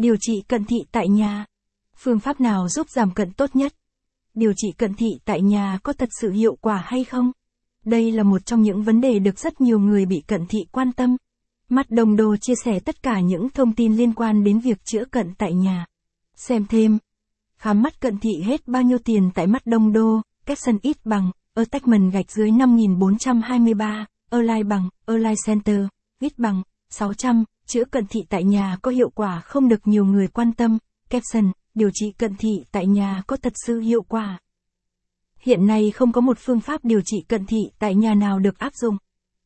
Điều trị cận thị tại nhà. Phương pháp nào giúp giảm cận tốt nhất? Điều trị cận thị tại nhà có thật sự hiệu quả hay không? Đây là một trong những vấn đề được rất nhiều người bị cận thị quan tâm. Mắt đồng đồ chia sẻ tất cả những thông tin liên quan đến việc chữa cận tại nhà. Xem thêm. Khám mắt cận thị hết bao nhiêu tiền tại mắt đông đô, Capson ít bằng, attachment gạch dưới 5423, Align bằng, Align Center, ít bằng, 600, chữa cận thị tại nhà có hiệu quả không được nhiều người quan tâm, caption, điều trị cận thị tại nhà có thật sự hiệu quả. Hiện nay không có một phương pháp điều trị cận thị tại nhà nào được áp dụng.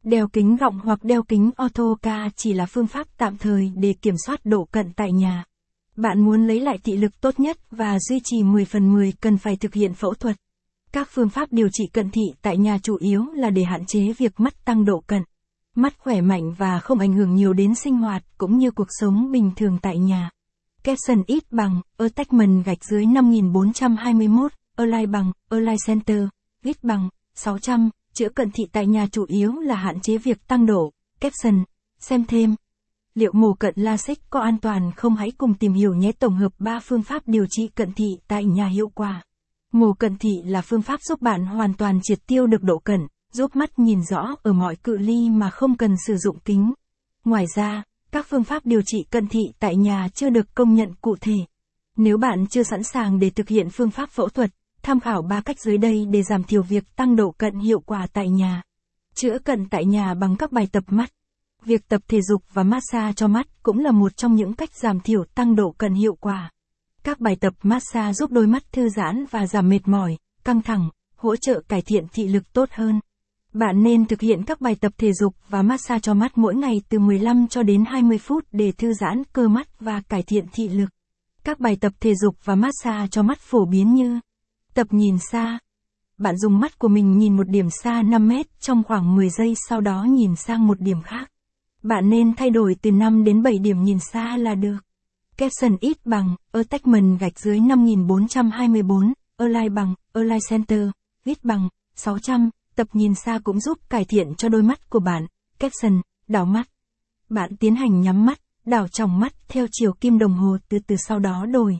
Đeo kính gọng hoặc đeo kính ortho chỉ là phương pháp tạm thời để kiểm soát độ cận tại nhà. Bạn muốn lấy lại thị lực tốt nhất và duy trì 10 phần 10 cần phải thực hiện phẫu thuật. Các phương pháp điều trị cận thị tại nhà chủ yếu là để hạn chế việc mắt tăng độ cận. Mắt khỏe mạnh và không ảnh hưởng nhiều đến sinh hoạt cũng như cuộc sống bình thường tại nhà. Capson ít bằng, attachment gạch dưới 5421, Align bằng, Align Center, ít bằng, 600, chữa cận thị tại nhà chủ yếu là hạn chế việc tăng độ. Capson, xem thêm. Liệu mổ cận LASIK có an toàn không hãy cùng tìm hiểu nhé tổng hợp 3 phương pháp điều trị cận thị tại nhà hiệu quả. Mổ cận thị là phương pháp giúp bạn hoàn toàn triệt tiêu được độ cận, giúp mắt nhìn rõ ở mọi cự ly mà không cần sử dụng kính. Ngoài ra, các phương pháp điều trị cận thị tại nhà chưa được công nhận cụ thể. Nếu bạn chưa sẵn sàng để thực hiện phương pháp phẫu thuật, tham khảo ba cách dưới đây để giảm thiểu việc tăng độ cận hiệu quả tại nhà. Chữa cận tại nhà bằng các bài tập mắt. Việc tập thể dục và massage cho mắt cũng là một trong những cách giảm thiểu tăng độ cận hiệu quả. Các bài tập massage giúp đôi mắt thư giãn và giảm mệt mỏi, căng thẳng, hỗ trợ cải thiện thị lực tốt hơn. Bạn nên thực hiện các bài tập thể dục và massage cho mắt mỗi ngày từ 15 cho đến 20 phút để thư giãn cơ mắt và cải thiện thị lực. Các bài tập thể dục và massage cho mắt phổ biến như Tập nhìn xa. Bạn dùng mắt của mình nhìn một điểm xa 5 mét trong khoảng 10 giây sau đó nhìn sang một điểm khác. Bạn nên thay đổi từ 5 đến 7 điểm nhìn xa là được. Capson ít bằng, attachment gạch dưới 5424, Align bằng, Align Center, ít bằng, 600, tập nhìn xa cũng giúp cải thiện cho đôi mắt của bạn. Capson, đảo mắt. Bạn tiến hành nhắm mắt, đảo tròng mắt theo chiều kim đồng hồ từ từ sau đó đổi.